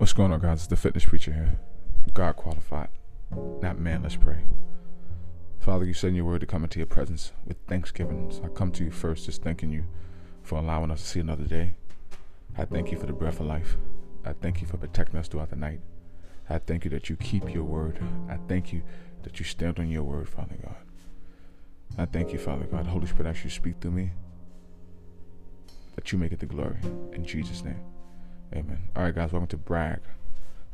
What's going on, guys? It's the fitness preacher here. God qualified, not man. Let's pray. Father, you in your word to come into your presence with thanksgiving. So I come to you first, just thanking you for allowing us to see another day. I thank you for the breath of life. I thank you for protecting us throughout the night. I thank you that you keep your word. I thank you that you stand on your word, Father God. I thank you, Father God. Holy Spirit, as you speak through me, that you make it the glory. In Jesus' name. Amen. All right, guys, welcome to Brag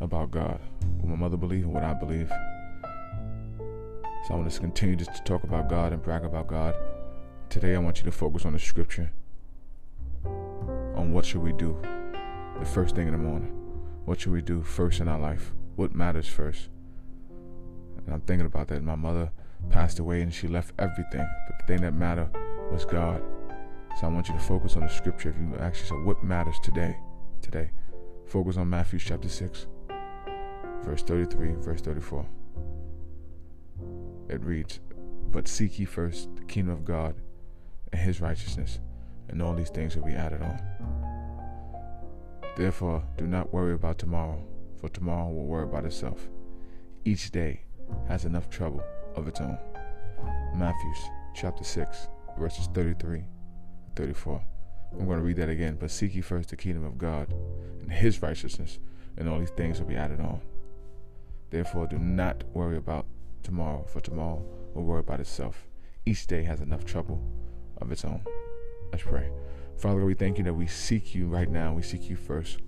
About God. What my mother believed and what I believe. So I want to continue just to talk about God and brag about God. Today I want you to focus on the scripture. On what should we do the first thing in the morning? What should we do first in our life? What matters first? And I'm thinking about that. My mother passed away and she left everything, but the thing that mattered was God. So I want you to focus on the scripture. If you ask yourself, what matters today? Today. Focus on Matthew chapter 6, verse 33, verse 34. It reads, But seek ye first the kingdom of God and his righteousness, and all these things will be added on. Therefore, do not worry about tomorrow, for tomorrow will worry about itself. Each day has enough trouble of its own. Matthew chapter 6, verses 33 34. I'm going to read that again. But seek ye first the kingdom of God and his righteousness, and all these things will be added on. Therefore, do not worry about tomorrow, for tomorrow will worry about itself. Each day has enough trouble of its own. Let's pray. Father, we thank you that we seek you right now. We seek you first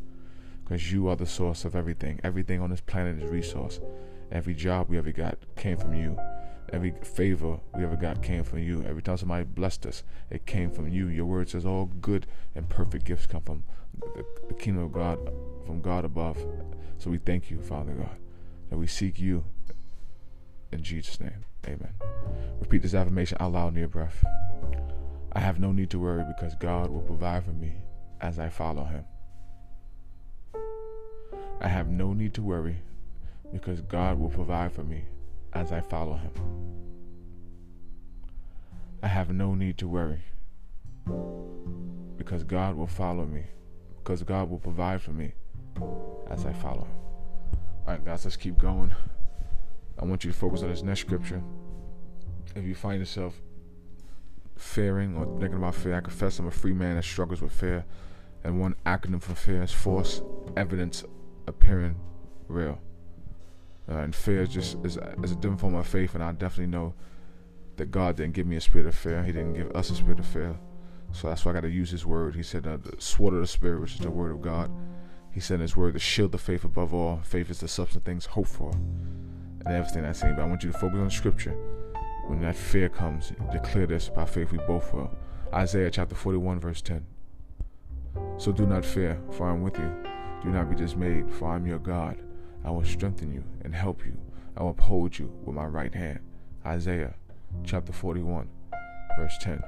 because you are the source of everything. Everything on this planet is resource. Every job we ever got came from you. Every favor we ever got came from you. Every time somebody blessed us, it came from you. Your word says all good and perfect gifts come from the, the kingdom of God, from God above. So we thank you, Father God, that we seek you in Jesus' name. Amen. Repeat this affirmation out loud in your breath. I have no need to worry because God will provide for me as I follow Him. I have no need to worry because God will provide for me as I follow him. I have no need to worry because God will follow me, because God will provide for me as I follow him. All right, guys, let's keep going. I want you to focus on this next scripture. If you find yourself fearing or thinking about fear, I confess I'm a free man that struggles with fear. And one acronym for fear is false evidence appearing real. Uh, and fear is just is, is a different form of faith, and I definitely know that God didn't give me a spirit of fear. He didn't give us a spirit of fear. So that's why I got to use His word. He said, uh, "The sword of the Spirit, which is the word of God." He said His word, "To shield the faith above all. Faith is the substance of things hoped for, and everything that's seen." But I want you to focus on Scripture. When that fear comes, declare this: by faith we both will. Isaiah chapter 41, verse 10. So do not fear, for I am with you. Do not be dismayed, for I am your God. I will strengthen you and help you. I will uphold you with my right hand. Isaiah chapter 41, verse 10.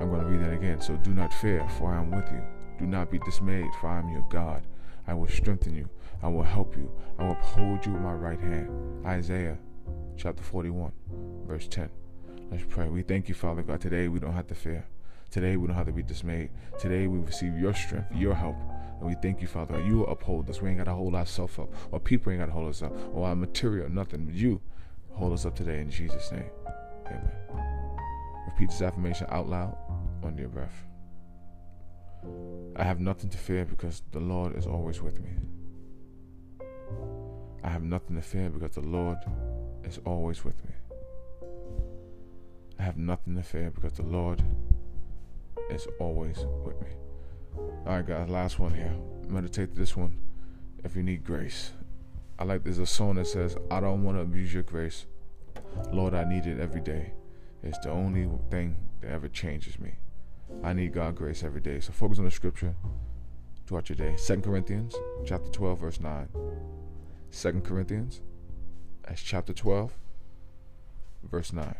I'm going to read that again. So do not fear, for I am with you. Do not be dismayed, for I am your God. I will strengthen you. I will help you. I will uphold you with my right hand. Isaiah chapter 41, verse 10. Let's pray. We thank you, Father God. Today we don't have to fear. Today we don't have to be dismayed. Today we receive your strength, your help. And we thank you, Father. You uphold us. We ain't got to hold ourselves up. Or people ain't got to hold us up. Or our material, nothing. You hold us up today in Jesus' name. Amen. Repeat this affirmation out loud on your breath. I have nothing to fear because the Lord is always with me. I have nothing to fear because the Lord is always with me. I have nothing to fear because the Lord is always with me. All right, guys, last one here. Meditate this one if you need grace. I like there's a song that says, I don't want to abuse your grace. Lord, I need it every day. It's the only thing that ever changes me. I need God grace every day. So focus on the scripture throughout your day. Second Corinthians chapter 12, verse 9. Second Corinthians, that's chapter 12, verse 9.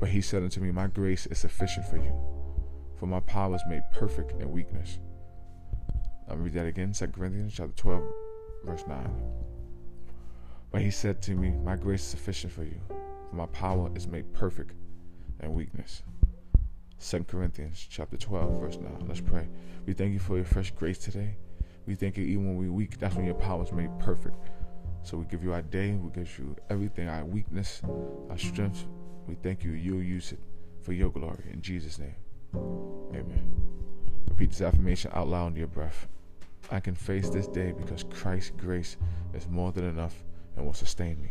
But he said unto me, My grace is sufficient for you for my power is made perfect in weakness. I'll read that again, 2 Corinthians chapter 12, verse 9. But he said to me, My grace is sufficient for you, for my power is made perfect in weakness. 2 Corinthians chapter 12, verse 9. Let's pray. We thank you for your fresh grace today. We thank you even when we're weak, that's when your power is made perfect. So we give you our day, we give you everything, our weakness, our strength. We thank you. You'll use it for your glory. In Jesus' name. Amen. Repeat this affirmation out loud under your breath. I can face this day because Christ's grace is more than enough and will sustain me.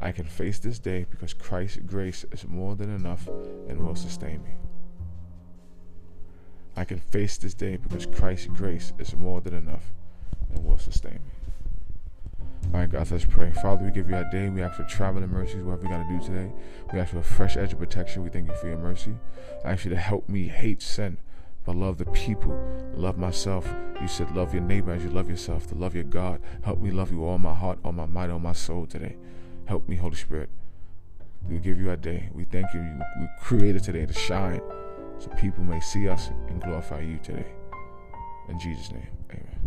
I can face this day because Christ's grace is more than enough and will sustain me. I can face this day because Christ's grace is more than enough and will sustain me. All right, guys, let's pray. Father, we give you our day. We ask for traveling mercies, whatever we got to do today. We ask for a fresh edge of protection. We thank you for your mercy. I ask you to help me hate sin, but love the people, love myself. You said love your neighbor as you love yourself, to love your God. Help me love you all my heart, all my mind, all my soul today. Help me, Holy Spirit. We give you our day. We thank you. We created today to shine so people may see us and glorify you today. In Jesus' name, amen.